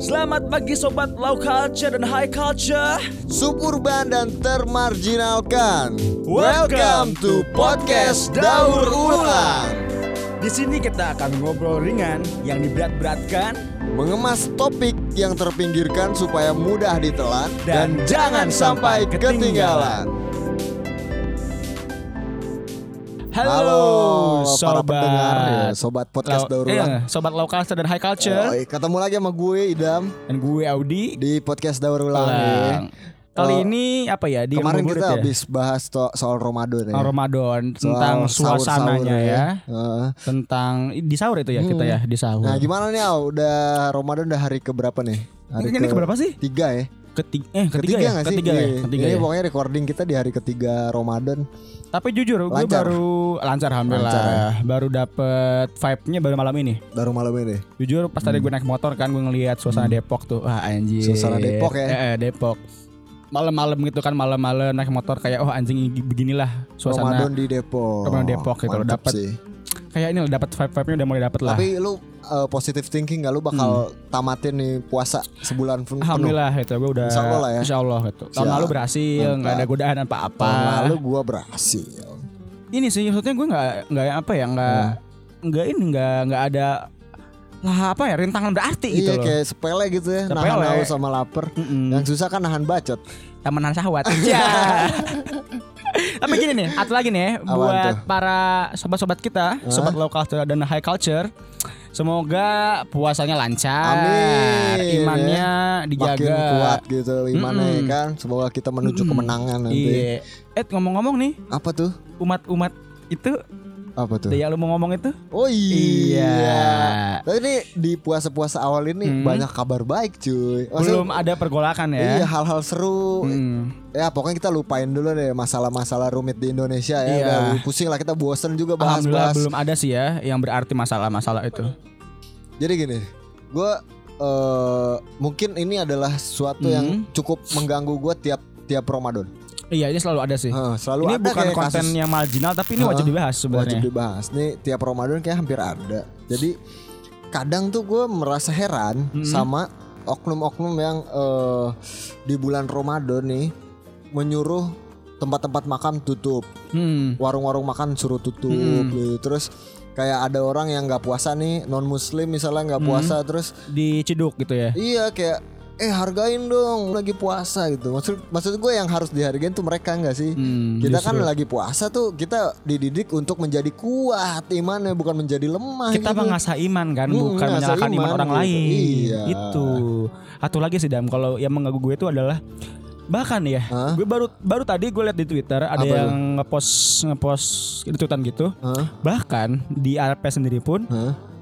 Selamat pagi sobat low culture dan high culture. Suburban dan termarginalkan. Welcome to podcast Daur Ulang. Di sini kita akan ngobrol ringan yang diberat-beratkan Mengemas topik yang terpinggirkan supaya mudah ditelan Dan jangan sampai ketinggalan. Halo, para sobat pendengar ya, sobat podcast Daur Ulang. iya, sobat low culture dan high culture Oi, ketemu lagi sama gue Idam dan gue Audi. di podcast Daur Ulang. Ulang. ya. Kali Oh, ini apa ya? Di Kemarin kita ya? habis bahas to- soal Ramadan ya. Oh, Ramadan Soal tentang sahur-sahur suasananya ya. Heeh. Tentang di sahur itu ya kita ya di sahur. Nah gimana nih Au? Udah Ramadan udah hari keberapa nih? Hari ini, ini keberapa sih? Tiga ya? Ketiga eh ketiga, ya? nggak sih? Ketiga ya? Iya. Ketiga Ini ya? pokoknya recording kita di hari ketiga Ramadan. Tapi jujur gue Lancar. baru lancar alhamdulillah. Lancar ya? Baru dapet vibe-nya baru malam ini. Baru malam ini. Jujur pas tadi gue naik motor kan gue ngelihat suasana Depok tuh. Wah anjir. Hmm. Suasana Depok ya? Eh, eh, Depok. Malam-malam gitu kan malam-malam naik motor kayak oh anjing beginilah suasana Ramadan di Depok. Ramadan Depok gitu loh, sih. Kayak ini dapat vibe-vibe-nya udah mulai dapet lah. Tapi lu uh, positive thinking gak lu bakal tamatin nih puasa sebulan pun penuh? Alhamdulillah itu gue udah Insya Allah lah ya. Insya Allah gitu. Tahun lalu berhasil nggak ada godaan apa-apa. Tahun lalu gua berhasil. Ini sih maksudnya gue nggak nggak apa ya nggak nggak ini nggak nggak ada lah apa ya rintangan berarti gitu iya loh. kayak sepele gitu ya, nahan Sepele. haus sama lapar. Mm-mm. Yang susah kan nahan bacot. Temenan sahwat. Ya. Tapi gini nih, atau lagi nih Apaan buat tuh? para sobat-sobat kita, sobat low culture dan high culture. Semoga puasanya lancar, Amin, imannya Makin dijaga. kuat gitu imannya ya Mm-mm. kan. Semoga kita menuju kemenangan nanti. Iya. Eh ngomong-ngomong nih, Apa tuh? umat-umat itu Apa tuh? yang lu mau ngomong itu? Oh iya. Iya. Tapi ini di puasa-puasa awal ini Hmm. banyak kabar baik cuy. Maksudnya, Belum ada pergolakan ya. Iya hal-hal seru. Hmm. Ya pokoknya kita lupain dulu deh masalah-masalah rumit di Indonesia ya. Iya. Udah pusing lah kita bosen juga Alhamdulillah bahas-bahas. belum ada sih ya yang berarti masalah-masalah itu. Jadi gini, gue eh mungkin ini adalah suatu Hmm. yang cukup mengganggu gue tiap tiap Ramadan. Iya, ini selalu ada sih. Heh, selalu ini ada bukan konten kasus yang marginal tapi ini Heeh. wajib dibahas sebenarnya. wajib dibahas. Nih tiap Ramadan kayak hampir ada. Jadi kadang tuh gue merasa heran Hmm. sama oknum-oknum yang eh di bulan Ramadan nih menyuruh tempat-tempat makan tutup, Hmm. warung-warung makan suruh tutup Hmm. gitu. Terus kayak ada orang yang nggak puasa nih non muslim misalnya nggak Hmm. puasa terus Diciduk gitu ya. iya kayak eh hargain dong lagi puasa gitu maksud maksud gue yang harus dihargain tuh mereka nggak sih Hmm, kita kan justru. lagi puasa tuh kita dididik untuk menjadi kuat imannya bukan menjadi lemah kita gitu. mengasah iman kan, Hmm, bukan menyalahkan iman, iman orang gitu. lain. Iya. Itu. Satu lagi sih Dam, kalau yang mengganggu gue itu adalah bahkan ya, Hah? gue baru baru tadi gue lihat di Twitter ada Apa yang ngepost ngepost tweetan gitu. Hah? Bahkan di RP sendiri pun Hah?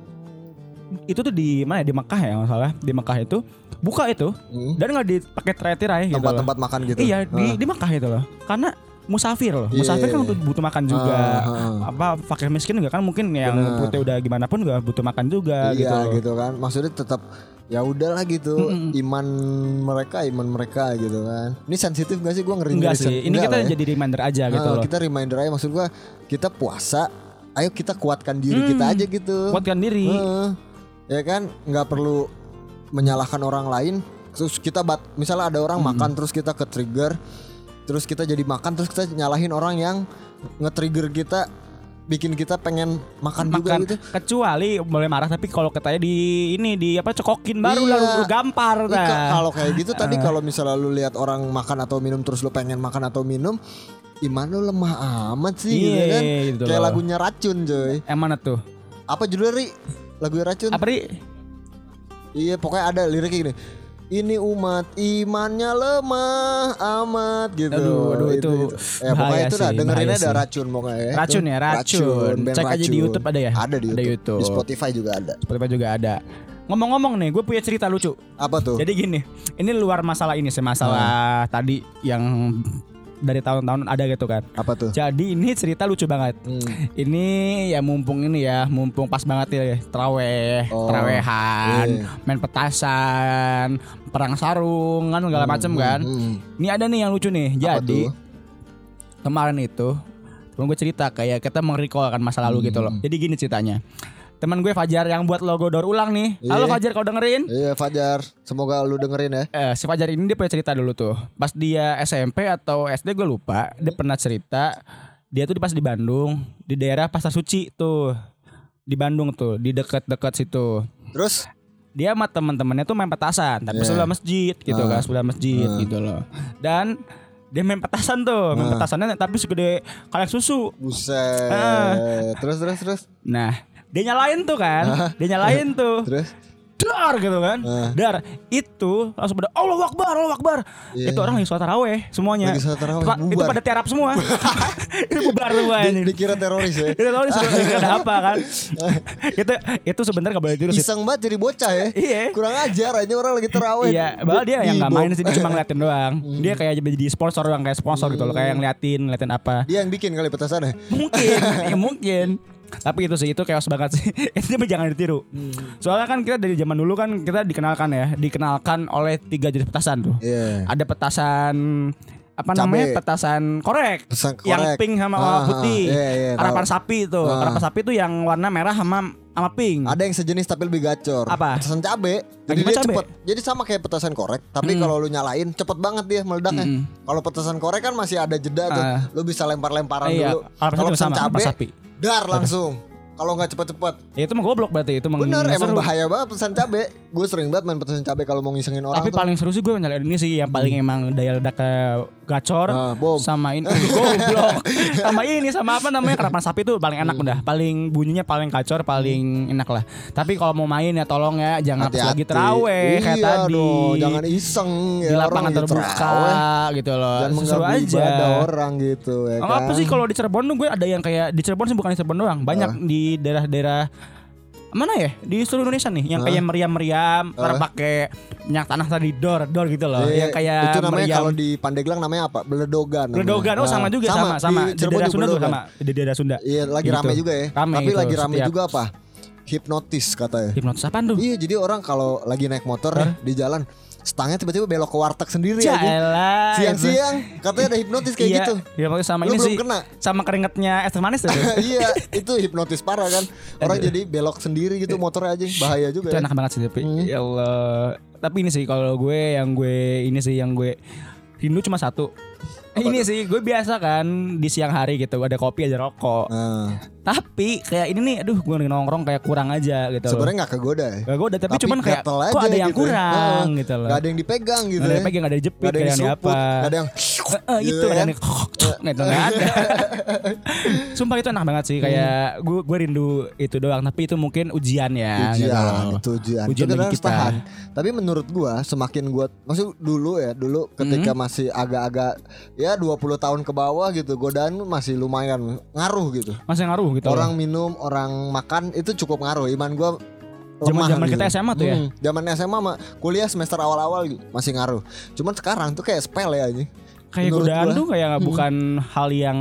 Itu tuh di mana ya? di Mekah ya nggak salah di Mekah itu buka itu Hmm. dan nggak dipakai tirai-tirai gitu tempat-tempat makan gitu Iya di Hah. di Mekah itu loh. Karena musafir loh. Iya, Musafir kan iya. butuh, butuh makan juga. Ah, ah, ah. Apa fakir miskin juga kan mungkin yang Benar. putih udah gimana pun juga butuh makan juga gitu. iya loh. gitu kan maksudnya tetap ya udahlah gitu iman mereka iman mereka gitu kan ini sensitif gak sih gue ngeri Enggak sih. Ini kita ya. jadi reminder aja gitu Nah, loh. kita reminder aja maksud gua kita puasa ayo kita kuatkan diri kita aja gitu Kuatkan diri. Heeh. Ya kan? Nggak perlu menyalahkan orang lain. Terus kita bat misalnya ada orang makan terus kita ke trigger terus kita jadi makan terus kita nyalahin orang yang nge-trigger kita bikin kita pengen makan, juga makan. gitu. Kecuali boleh marah tapi kalau katanya di ini di apa cekokin baru Iya. lalu lu gampar Ih, ka- dah. kalau kayak gitu tadi kalau misalnya lu lihat orang makan atau minum terus lu pengen makan atau minum iman lu lemah amat sih gitu Iya, kan? gitu kayak loh. lagunya racun coy. Mana tuh? apa judulnya Ri lagu racun Apa iya pokoknya ada liriknya gini ini umat imannya lemah amat gitu Aduh, aduh, itu ya pokoknya itu dah sih, dengerin bahaya aja sih. racun pokoknya ya. Racun ya, racun. band Cek aja di Racun. YouTube ada ya? ada di Ada YouTube, YouTube. di Spotify juga ada Spotify juga ada. Ngomong-ngomong nih, gue punya cerita lucu. apa tuh Jadi gini, ini luar masalah ini sih masalah tadi yang dari tahun-tahun ada gitu kan. apa tuh Jadi ini cerita lucu banget. Hmm. Ini ya mumpung ini ya, mumpung pas banget ya teraweh, Oh, terawehan, iya. main petasan, perang sarung kan segala macem kan. hmm. Ini ada nih yang lucu nih. Apa Jadi tuh? kemarin itu, gue cerita kayak kita meng-recall kan masa lalu gitu loh. Hmm. Jadi gini ceritanya. Teman gue Fajar yang buat logo daur ulang nih. Halo Iya. Fajar kau dengerin? Iya Fajar, semoga lu dengerin ya. Eh, si Fajar ini dia punya cerita dulu tuh. Pas dia SMP atau SD gue lupa, dia pernah cerita dia tuh pas di Bandung, di daerah Pasar Suci tuh. Di Bandung tuh, di dekat-dekat situ. Terus Dia sama teman-temannya tuh main petasan, tapi Iya. sebelah masjid gitu kan, sebelah masjid gitu loh. Dan dia main petasan tuh, main petasannya tapi segede kaleng susu. buset. Ah. Terus terus terus. Nah, dia nyalain tuh kan, dia nyalain tuh. Terus dar gitu kan Ah. dar itu langsung pada Allah Akbar Allah Akbar Iya. itu orang lagi sholat taraweh semuanya Lagi sholat Pa- itu bubar. pada tiarap semua itu bubar semua di, ini dikira teroris ya. itu sebenarnya ada apa kan itu itu sebenarnya gak boleh tidur Iseng banget jadi bocah ya. Iya. Kurang ajar aja orang lagi terawih. Iya, bahkan dia yang nggak main sih dia cuma ngeliatin doang. Hmm. Dia kayak jadi sponsor doang kayak sponsor gitu loh, kayak ngeliatin, ngeliatin apa. Dia yang bikin kali petasannya. Mungkin, ya mungkin. Tapi itu sih itu chaos banget sih. itu tapi jangan ditiru. Hmm. Soalnya kan kita dari zaman dulu kan kita dikenalkan ya, dikenalkan oleh tiga jenis petasan tuh. Iya. Ada petasan apa Cabe. namanya petasan korek, Petasan yang korek. pink sama Ah, warna ah, putih, iya, iya, tahu. harapan sapi itu, Ah. harapan sapi itu yang warna merah sama sama pink. Ada yang sejenis tapi lebih gacor. Apa? Petasan cabe. Jadi dia cabe? cepet. Jadi sama kayak petasan korek, tapi kalau lu nyalain cepet banget dia meledaknya. Mm-mm. Kalau petasan korek kan masih ada jeda tuh. Ah. Lu bisa lempar-lemparan Iya, dulu. Kalau petasan cabe, sapi. Dar langsung. Kalau nggak cepet-cepet. Ya itu mah goblok berarti itu Bener, emang seru. bahaya banget petasan cabe. Gue sering banget main petasan cabe kalau mau ngisengin orang Tapi tuh. paling seru sih gue nyalain ini sih yang paling emang daya ledaknya gacor Ah, bom. sama ini. Goblok. Sama ini sama apa namanya? Kerapan sapi tuh paling enak udah. Paling bunyinya paling gacor paling enak lah. Tapi kalau mau main ya tolong ya jangan pas lagi Hati-hati. teraweh kayak Iya tadi. dong, jangan iseng di ya, orang lapangan lagi terbuka gitu loh. Jangan seru aja. ibadah orang gitu ya Oh, kan. apa sih kalau di Cirebon tuh gue ada yang kayak di Cirebon sih bukan di Cirebon doang. Banyak di daerah-daerah mana ya di seluruh Indonesia nih yang kayak meriam-meriam uh. pakai minyak tanah tadi dor dor gitu loh Iya, yang kayak itu namanya meriam kalau di Pandeglang namanya apa? Beledogan. namanya. Geledogan, oh sama Nah, juga sama sama, Di daerah juga Sunda tuh beledogan. sama di daerah Sunda. Iya, lagi Gitu. rame juga ya. Rame Tapi itu, lagi rame setiap- juga apa? Hipnotis katanya. Hipnotis apaan tuh? Iya, jadi orang kalau lagi naik motor nih, di jalan stangnya tiba-tiba belok ke warteg sendiri. Jaelah. Siang-siang katanya ada hipnotis kayak iya, gitu. Iya, pokoknya sama Lu ini belum sih. kena? Sama keringetnya es manis tuh. iya, itu hipnotis parah kan. Orang jadi belok sendiri gitu motornya aja, bahaya juga itu ya. enak banget sih tapi. Hmm. Ya Allah. Tapi ini sih kalau gue yang gue ini sih yang gue rindu cuma satu. Eh, ini sih gue biasa kan di siang hari gitu ada kopi ada rokok. Nah, Tapi kayak ini nih aduh gue nongkrong kayak kurang aja gitu sebenarnya nggak kegoda ya. Gak gue udah tapi, cuman kayak kok aja ada yang gitu ya. kurang Heeh. gitu loh. Nggak ada yang dipegang gitu Gak ada ya. yang pegang, gak ada yang jepit, ada gak yang ada yang apa. nggak ada yang Eh, eh, itu Gitu ada kan. yang gitu nggak ada. Sumpah itu enak banget sih kayak gue gue rindu itu doang tapi itu mungkin ujian ya. gitu ujian loh. itu ujian, Ujian Itu kita. tahan. tapi menurut gua semakin gua maksud dulu ya dulu ketika Hmm. masih agak-agak ya 20 tahun ke bawah gitu godaan masih lumayan ngaruh gitu Masih ngaruh gitu. orang loh. minum orang makan itu cukup ngaruh iman gua lemah Zaman-zaman gitu. kita SMA tuh ya? Hmm, zaman SMA mah kuliah semester awal-awal gitu, masih ngaruh cuman sekarang tuh kayak spell ya anjing kayak menurut godaan gua. tuh kayak bukan hal yang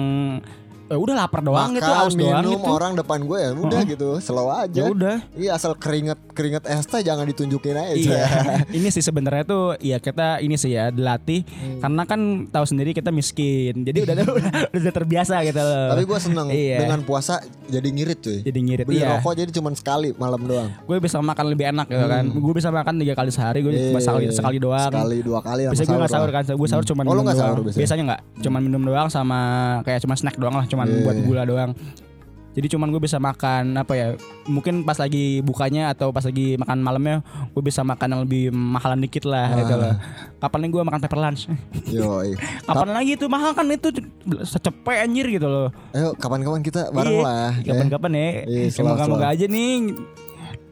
eh, udah lapar doang makan gitu, haus doang gitu. orang depan gue ya udah gitu slow aja Ya udah. iya asal keringet keringet es teh jangan ditunjukin aja Iya, ini sih sebenarnya tuh ya kita ini sih ya dilatih Hmm. karena kan tahu sendiri kita miskin. Jadi udah udah, udah terbiasa gitu loh. Tapi gue seneng Iya. dengan puasa jadi ngirit cuy. jadi ngirit Beli iya. rokok jadi cuma sekali malam doang. Gue bisa makan lebih enak gitu kan. Gue bisa makan tiga kali sehari, gue Hmm. Iya, sekali sekali doang. Sekali dua kali Biasanya gue gak sahur kan, gue sahur cuma Oh, minum nggak doang. sahur biasanya? biasanya nggak, cuma minum doang sama kayak cuma snack doang lah, cuma Iya. buat gula doang. Jadi cuman gue bisa makan apa ya? Mungkin pas lagi bukanya atau pas lagi makan malamnya, gue bisa makan yang lebih mahalan dikit lah gitu Ah. loh. Kapan nih gue makan pepper lunch? Yoi. Kapan lagi itu mahal kan itu secepet anjir gitu loh. Ayo kapan-kapan kita bareng Iya, lah. ya. Kapan-kapan ya. Iya, selalu, Semoga-moga aja nih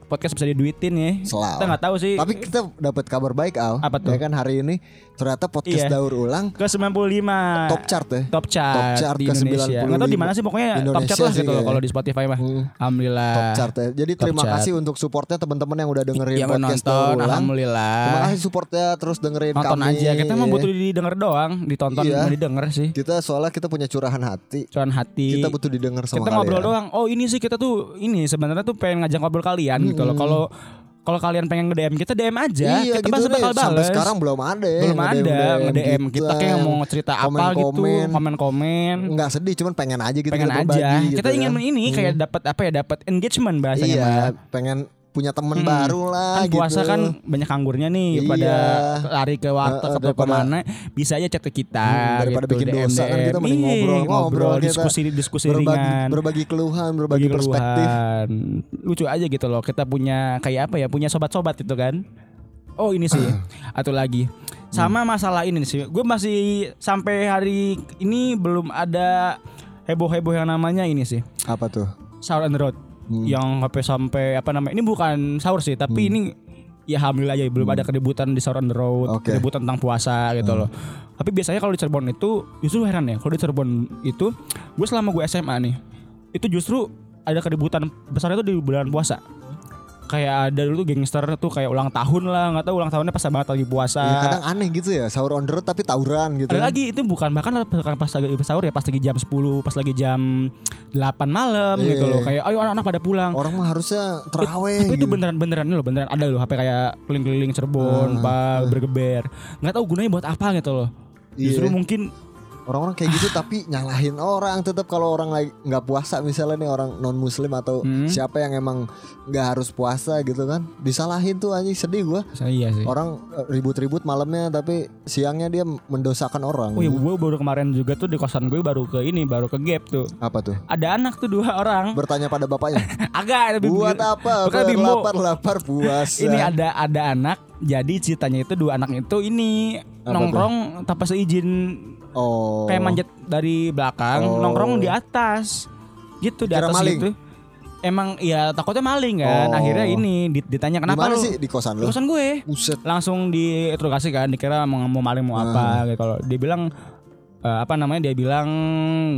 podcast bisa diduitin ya. Selalu. Kita nggak tahu sih. Tapi kita dapat kabar baik Al. Apa tuh? Ya kan hari ini ternyata podcast Iya. daur ulang ke 95 top chart ya. top chart, Top chart di ke Indonesia. 95. Nggak tahu di mana sih pokoknya top Indonesia chart lah gitu loh kayaknya. kalau di Spotify mah. Hmm. Alhamdulillah. Top chart ya. Jadi Top terima chart. kasih untuk supportnya teman-teman yang udah dengerin Yang podcast nonton, daur ulang. alhamdulillah. Terima kasih supportnya terus dengerin Nonton kami. aja. Kita mah ya. butuh didengar doang, ditonton, Iya. didengar sih. Kita soalnya kita punya curahan hati. Cuman hati. Kita butuh didengar sama kita ngobrol kalian. doang. Oh ini sih kita tuh ini sebenarnya tuh pengen ngajak ngobrol kalian gitu loh. Kalau kalau kalian pengen nge-DM kita DM aja. Iya kita gitu pasti bakal Sampai bales. sekarang belum ada. belum ada nge-DM nge-DM gitu kita kayak kan. mau cerita apa gitu, Komen-komen. Nggak sedih, cuman pengen aja gitu pengen kita aja. berbagi kita gitu ingin kan. ini kayak dapat apa ya? Dapat engagement bahasanya. Iya, pengen punya temen Hmm. baru lah kan puasa gitu. kan banyak anggurnya nih Iya. pada lari ke warteg Heeh, atau daripada- ke mana bisa aja chat ke kita Hmm, daripada gitu, bikin DM, dosa kan kita mending ngobrol, ngobrol ngobrol kita. diskusi diskusi berbagi, ringan berbagi keluhan, berbagi bagi perspektif. keluhan. lucu aja gitu loh kita punya kayak apa ya punya sobat-sobat gitu kan oh ini sih atau lagi sama masalah ini sih gue masih sampai hari ini belum ada heboh-heboh yang namanya ini sih Apa tuh? on the road Hmm. yang sampai sampai apa namanya ini bukan sahur sih tapi ini ya alhamdulillah aja belum ada keributan di sahur on the road Hmm. Hmm. keributan tentang puasa gitu loh tapi biasanya kalau di Cirebon itu justru heran ya kalau di Cirebon itu gue selama gue SMA nih itu justru ada keributan besar itu di bulan puasa kayak ada dulu gangster tuh kayak ulang tahun lah nggak tahu ulang tahunnya pas banget lagi puasa Ya, kadang aneh gitu ya, sahur on the road tapi tawuran gitu. ada kan. lagi itu bukan bahkan bukan pas lagi sahur ya pas lagi jam 10 pas lagi jam 8 malam Iya. gitu loh kayak ayo anak-anak pada pulang Orang mah harusnya terawih. tapi itu gitu. beneran beneran loh beneran ada loh HP kayak keliling-keliling Cirebon Ah, pak bergeber nggak tahu gunanya buat apa gitu loh justru Iya. mungkin Orang-orang kayak gitu tapi nyalahin orang. Tetap kalau orang lagi nggak puasa misalnya nih orang non muslim atau Hmm. siapa yang emang nggak harus puasa gitu kan disalahin tuh anjing sedih gua. Saya iya sih. Orang eh, ribut-ribut malamnya tapi siangnya dia mendosakan orang. Oh ya gue baru kemarin juga tuh di kosan gue baru ke ini baru ke gap tuh. Apa tuh? Ada anak tuh dua orang. Bertanya pada bapaknya? Agak lebih buat apa? Bukan bimbo. berlapar-lapar puasa. Ini ada ada anak jadi ceritanya itu dua anak itu ini Apa nongkrong tanpa seizin. Oh. Kayak manjat dari belakang Oh. nongkrong di atas. Gitu di Kira atas maling? gitu. Emang ya takutnya maling kan. Oh. akhirnya ini dit- ditanya di kenapa lu? sih? Di kosan Di lu kosan gue. Buset. Langsung diinterogasi kan dikira mau, mau maling mau apa. Gitu kalau dia bilang eh, apa namanya dia bilang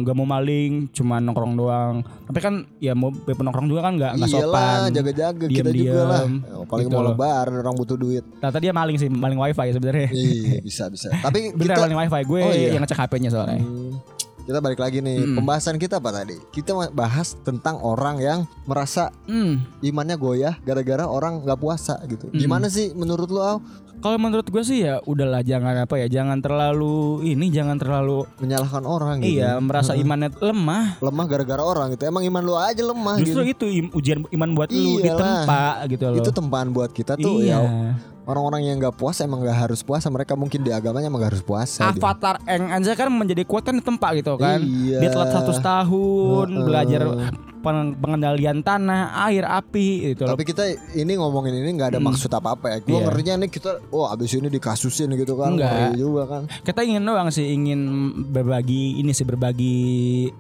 gak mau maling cuma nongkrong doang tapi kan ya mau nongkrong juga kan nggak nggak sopan jaga-jaga kita juga Diem-diem, lah Oh, Paling gitu mau loh. lebaran orang butuh duit ternyata dia maling sih maling wifi sebenarnya Iya bisa bisa Tapi bener kita maling wifi gue Oh, iya. yang ngecek HP-nya soalnya Hmm, Kita balik lagi nih Mm-mm. Pembahasan kita apa tadi Kita bahas tentang orang yang Merasa hmm. imannya goyah Gara-gara orang nggak puasa gitu Mm. Gimana sih menurut lu Au? Kalau menurut gue sih ya udahlah jangan apa ya jangan terlalu ini jangan terlalu Menyalahkan orang gitu iya merasa imannya lemah. Lemah gara-gara orang gitu Emang iman lu aja lemah Justru gitu itu im- ujian iman buat lu Iyalah. ditempa gitu loh. Itu tempaan buat kita tuh iya. ya Orang-orang yang nggak puasa emang nggak harus puasa Mereka mungkin di agamanya emang nggak harus puasa gitu. Avatar Eng aja kan menjadi kuat kan ditempa gitu kan. Iya. Dia telat 100 tahun Heeh. belajar pen- pengendalian tanah, air, api gitu loh. Tapi kita ini ngomongin ini nggak ada maksud apa-apa ya. Gue Iya. ngertinya nih kita, oh abis ini dikasusin gitu kan. Enggak. Juga kan. Kita ingin doang sih ingin berbagi ini sih berbagi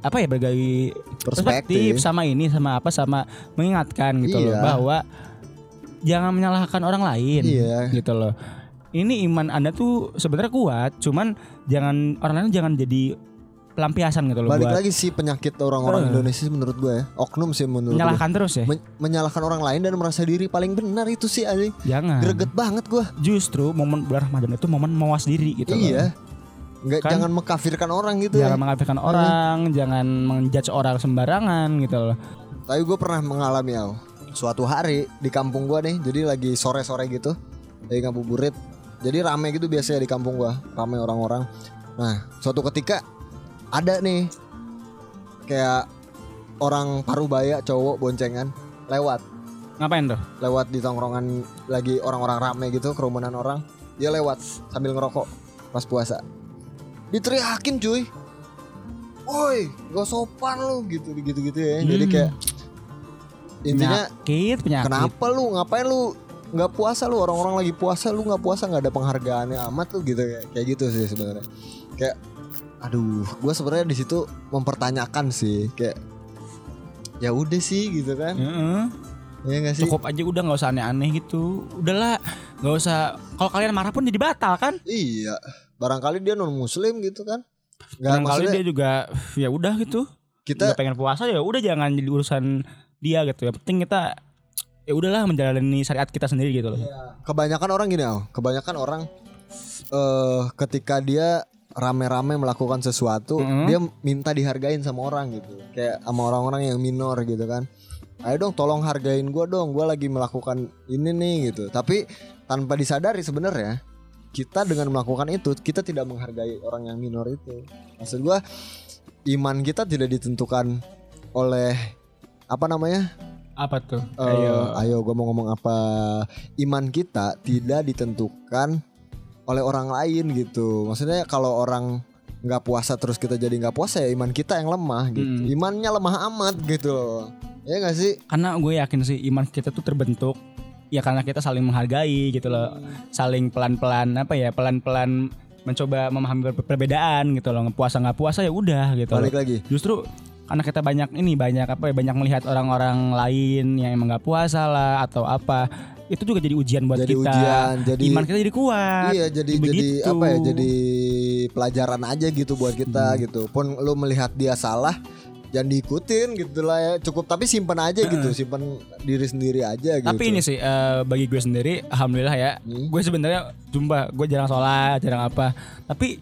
apa ya berbagi Perspektif. sama ini sama apa sama mengingatkan gitu loh Iya. bahwa jangan menyalahkan orang lain Iya. gitu loh. Ini iman Anda tuh sebenarnya kuat, cuman jangan orang lain jangan jadi pelampiasan gitu loh Balik buat lagi sih penyakit orang-orang Eh. Indonesia menurut gue ya. Oknum sih menurut gue. menyalahkan terus ya. Men- menyalahkan orang lain dan merasa diri paling benar itu sih anjing. Jangan. Greget banget gue. Justru momen bulan Ramadan itu momen mawas diri gitu loh. Iya. Nggak Kan? jangan mengkafirkan orang gitu Jangan ya. mengabaikan orang, jangan menjudge orang sembarangan gitu loh. Tapi gue pernah mengalami ya. Suatu hari di kampung gue nih, jadi lagi sore-sore gitu, lagi ngabuburit. Jadi rame gitu biasanya di kampung gue, rame orang-orang. Nah, suatu ketika ada nih kayak orang parubaya cowok boncengan lewat, Ngapain tuh? lewat di tongkrongan lagi orang-orang rame gitu, kerumunan orang. Dia lewat sambil ngerokok pas puasa. Diteriakin cuy. Woi, gak sopan lu gitu gitu gitu ya. Jadi Hmm. kayak intinya penyakit, penyakit. kenapa lu ngapain lu nggak puasa lu orang-orang lagi puasa lu nggak puasa nggak ada penghargaannya amat lu gitu kayak kayak gitu sih sebenarnya kayak aduh gue sebenarnya di situ mempertanyakan sih kayak ya udah sih gitu kan Heeh. ya nggak sih Cukup aja udah nggak usah aneh-aneh gitu. Udahlah, nggak usah. Kalau kalian marah pun jadi batal kan? iya barangkali dia non muslim gitu kan nggak Kadang kali maksudnya dia juga ya udah gitu. kita Nggak pengen puasa ya udah jangan jadi urusan dia gitu. Yang penting kita ya udahlah menjalani syariat kita sendiri gitu loh. kebanyakan orang gini Al. kebanyakan orang eh ketika dia rame-rame melakukan sesuatu Mhm. dia minta dihargain sama orang gitu. Kayak sama orang-orang yang minor gitu kan. Ayo dong tolong hargain gue dong. Gue lagi melakukan ini nih gitu. Tapi tanpa disadari sebenarnya kita dengan melakukan itu kita tidak menghargai orang yang minor itu. Maksud gue iman kita tidak ditentukan oleh apa namanya? Apa tuh? Eh, ayo. gue mau ngomong apa? Iman kita tidak ditentukan oleh orang lain gitu maksudnya kalau orang nggak puasa terus kita jadi nggak puasa ya iman kita yang lemah gitu Hmm. imannya lemah amat gitu loh ya nggak sih Karena gue yakin sih iman kita tuh terbentuk ya karena kita saling menghargai gitu loh. Saling pelan-pelan apa ya? Pelan-pelan mencoba memahami per- perbedaan gitu loh. Puasa nggak puasa ya udah gitu loh. balik lagi Justru karena kita banyak ini banyak apa ya banyak melihat orang-orang lain yang emang nggak puasa lah atau apa itu juga jadi ujian buat Jadi kita. ujian, jadi- iman kita jadi kuat. Iya jadi jadi Begitu. apa ya jadi pelajaran aja gitu buat kita Hmm. gitu. Pun lu melihat dia salah jangan diikutin gitu lah ya. Cukup tapi simpen aja gitu simpen diri sendiri aja gitu. tapi ini sih eh, bagi gue sendiri alhamdulillah ya Hmm. gue sebenarnya jumpa gue jarang sholat jarang apa. Tapi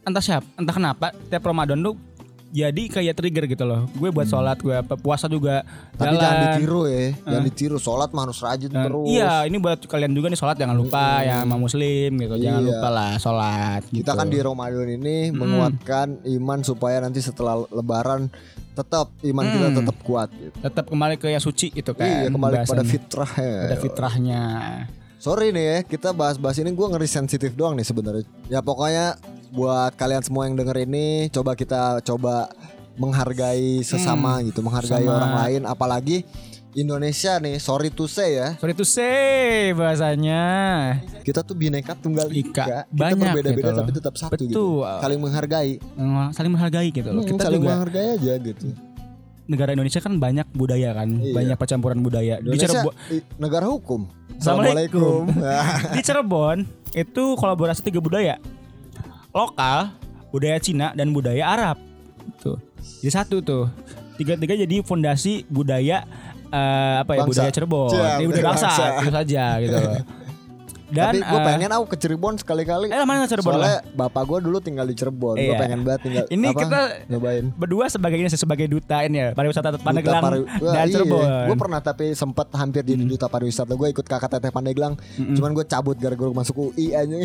entah siapa entah kenapa tiap Ramadan tuh jadi kayak trigger gitu loh gue buat sholat gue puasa juga Hmm. tapi jangan jalan. ditiru ya jangan ditiru sholat mah harus rajin Dan terus Iya, ini buat kalian juga nih sholat jangan lupa yang sama muslim gitu. Jangan Iya. lupa lah sholat. kita gitu. kan di Ramadan ini menguatkan iman supaya nanti setelah lebaran tetap iman kita Hmm. tetap kuat gitu. tetap kembali ke yang suci itu kan. iya kembali pada fitrah ya. Pada fitrahnya. Sorry nih ya, kita bahas-bahas ini gue ngeri sensitif doang nih sebenarnya. Ya pokoknya buat kalian semua yang denger ini, coba kita coba menghargai sesama gitu, menghargai sama. orang lain. Apalagi Indonesia nih, sorry to say ya, Sorry to say bahasanya. kita tuh bineka tunggal Ika, ika. Kita banyak berbeda-beda gitu tapi tetap satu gitu. Betul. Saling menghargai. Saling menghargai gitu loh. Hmm, Kita saling juga menghargai aja gitu. negara Indonesia kan banyak budaya kan, Iya. banyak percampuran budaya. Di Indonesia Cirebon, i- negara hukum. Assalamualaikum. Assalamualaikum. di Cirebon itu kolaborasi tiga budaya. Lokal, budaya Cina dan budaya Arab. Tuh. Jadi satu tuh. Tiga-tiga jadi fondasi budaya eh, apa ya Bangsa. budaya Cirebon. Jadi budaya budaya bangsa, bangsa. itu saja gitu. Dan Tapi gue eh, pengen aku ke Cirebon sekali-kali. Eh mana Cirebon Soalnya bapak gue dulu tinggal di Cirebon. Gue Iya. pengen banget tinggal. Ini apa, kita nyobain. berdua sebagai ini sebagai duta ini ya pariwisata Pandeglang dan Cirebon. Gue pernah tapi sempat hampir jadi duta pariwisata. Gue ikut kakak teteh Pandeglang. Cuman gue cabut gara-gara masuk UI aja.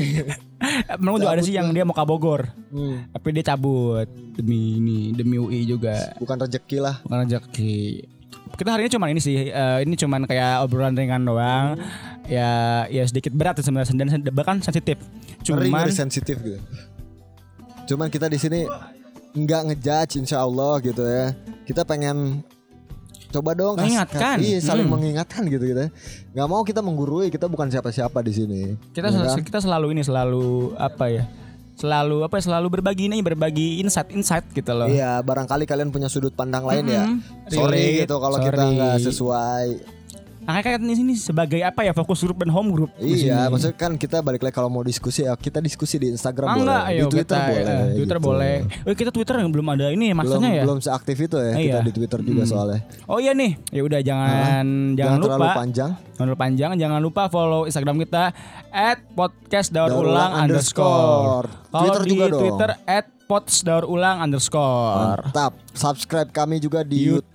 Memang juga ada sih yang dia mau ke Bogor, Hmm, tapi dia cabut demi ini demi UI juga. bukan rezeki lah. Bukan rezeki. Kita hari ini cuman ini sih, eh, ini cuman kayak obrolan ringan doang. Ya, ya sedikit berat sebenarnya dan bahkan sensitif. Ngeri Cuman sensitif gitu. Cuman kita di sini nggak ngejudge insya Allah gitu ya. Kita pengen coba dong Mengingatkan. iya saling Hmm. mengingatkan gitu kita. Nggak mau kita menggurui. Kita bukan siapa-siapa di sini. kita Ya kan? kita selalu ini selalu apa ya? Selalu apa ya? Selalu berbagi ini, berbagi insight-insight gitu loh. Iya, barangkali kalian punya sudut pandang lain ya. Mm-mm. Sorry Relate, gitu kalau kita nggak sesuai. Nah, kayak di sini sebagai apa ya? Fokus grup dan home group. Iya, maksudnya kan kita balik lagi kalau mau diskusi ya kita diskusi di Instagram Ah, boleh, enggak, ayo di Twitter kita, boleh. eh, Twitter gitu. boleh. Oh, kita Twitter yang belum ada ini Belum maksudnya ya. belum seaktif itu ya Eh, kita iya. di Twitter juga Hmm. soalnya. Oh iya nih. Ya udah jangan jangan, Jangan lupa. terlalu panjang. Jangan lupa panjang, jangan lupa follow Instagram kita @podcastdaur Daur ulang ulang underscore. underscore. Kalau Twitter di juga dong. Twitter @podsdaur ulang underscore. Mantap. Subscribe kami juga di YouTube.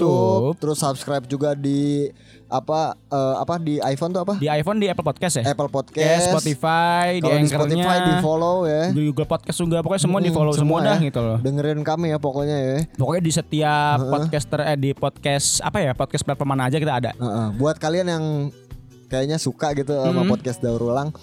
YouTube. Terus subscribe juga di apa eh, apa di iPhone tuh apa? Di iPhone di Apple Podcast ya. Apple Podcast. Spotify, di Kalau di Anchor-nya, Spotify di follow ya. di Google Podcast juga pokoknya semua di Hmm, follow semua, semua dah ya. gitu loh. Dengerin kami ya pokoknya ya. Pokoknya di setiap podcaster eh di podcast apa ya podcast platform mana aja kita ada. Heeh. Buat kalian yang kayaknya suka gitu sama Hmm. podcast daur ulang,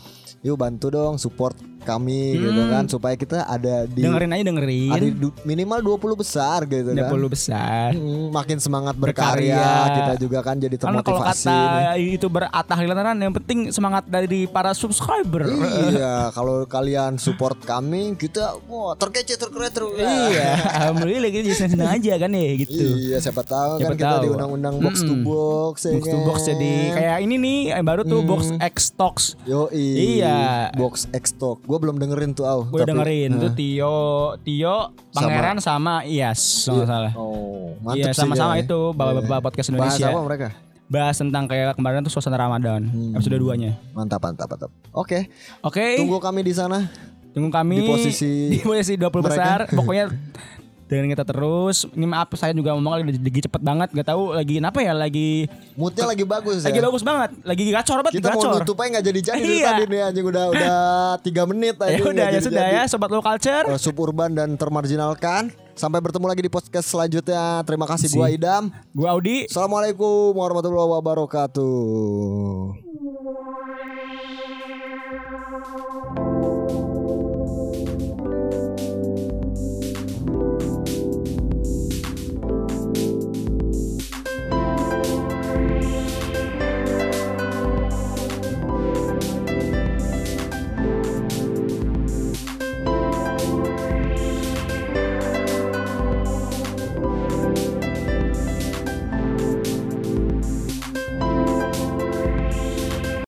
yuk bantu dong support kami gitu kan supaya kita ada di Hmm. dengerin aja dengerin. ada di du- minimal 20 besar gitu kan. 20 besar. Hmm, makin semangat Berkarya. berkarya, kita juga kan jadi Karena kalau termotivasi. kata youtuber Atta Halilintar yang penting semangat dari para subscriber. iya, kalau kalian support kami, kita wah terkece terkeren terus. iya, alhamdulillah kita jadi senang aja kan ya gitu. Iya, siapa tahu Siapa kan kita tahu. di undang-undang box to Mm-mm. box, ya Box to box kan? jadi kayak ini nih yang baru tuh box X Talks. Yo Iya. box X Talk. Gue belum dengerin tuh, Au. Gue dengerin tuh Hah? Tio, Tio, Pangeran sama Iyas, kalau nggak salah. Oh, Iya mantap sih sama-sama itu bapak-bapak podcast Bahas Indonesia. apa mereka? Bahas tentang kayak kemarin tuh suasana Ramadan, Hmm. episode 2-nya. Mantap, mantap, mantap. Oke, Oke, tunggu kami di sana. tunggu kami di posisi di posisi 20 mereka. besar. Pokoknya dengan kita terus. Ini maaf saya juga ngomong lagi, lagi cepet banget, nggak tahu lagi kenapa ya lagi Moodnya lagi bagus lagi ya. bagus banget, lagi gacor banget, Kita mau gacor. nutup aja nggak jadi-jadi dari Iya. tadi nih anjing udah udah tiga menit aja. Ya udah ya sudah ya sobat low culture. Eh, suburban dan termarginalkan. Sampai bertemu lagi di podcast selanjutnya. Terima kasih gua Si. Idam. Gua Audi. Assalamualaikum warahmatullahi wabarakatuh.